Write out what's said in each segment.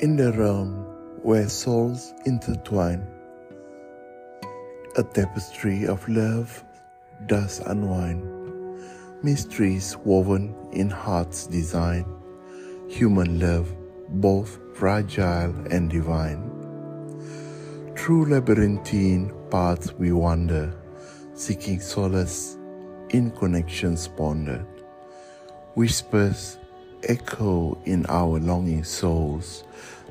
in the realm where souls intertwine. A tapestry of love does unwind, mysteries woven in heart's design, human love both fragile and divine. Through labyrinthine paths we wander, seeking solace in connections pondered. Whispers echo in our longing souls,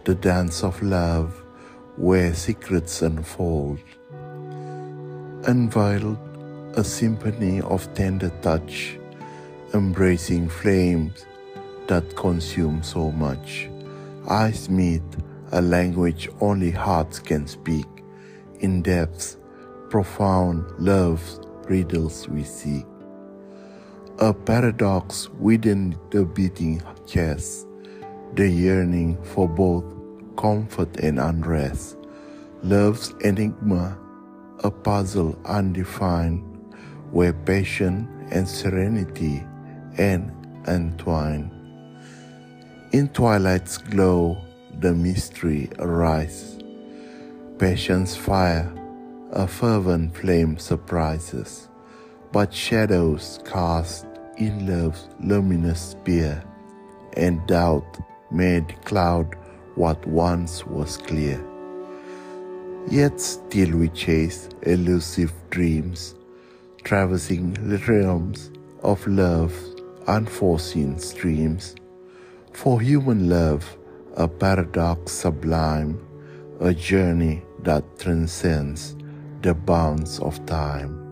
the dance of love where secrets unfold. Unveiled, a symphony of tender touch, embracing flames that consume so much. Eyes meet, a language only hearts can speak. In depths, profound love's riddles we seek a paradox within the beating chest, the yearning for both comfort and unrest, love's enigma, a puzzle undefined, where passion and serenity end entwine. In twilight's glow, the mystery arises. Passion's fire, a fervent flame surprises but shadows cast in love's luminous sphere, and doubt made cloud what once was clear. Yet still we chase elusive dreams, traversing the realms of love's unforeseen streams. For human love, a paradox sublime, a journey that transcends the bounds of time.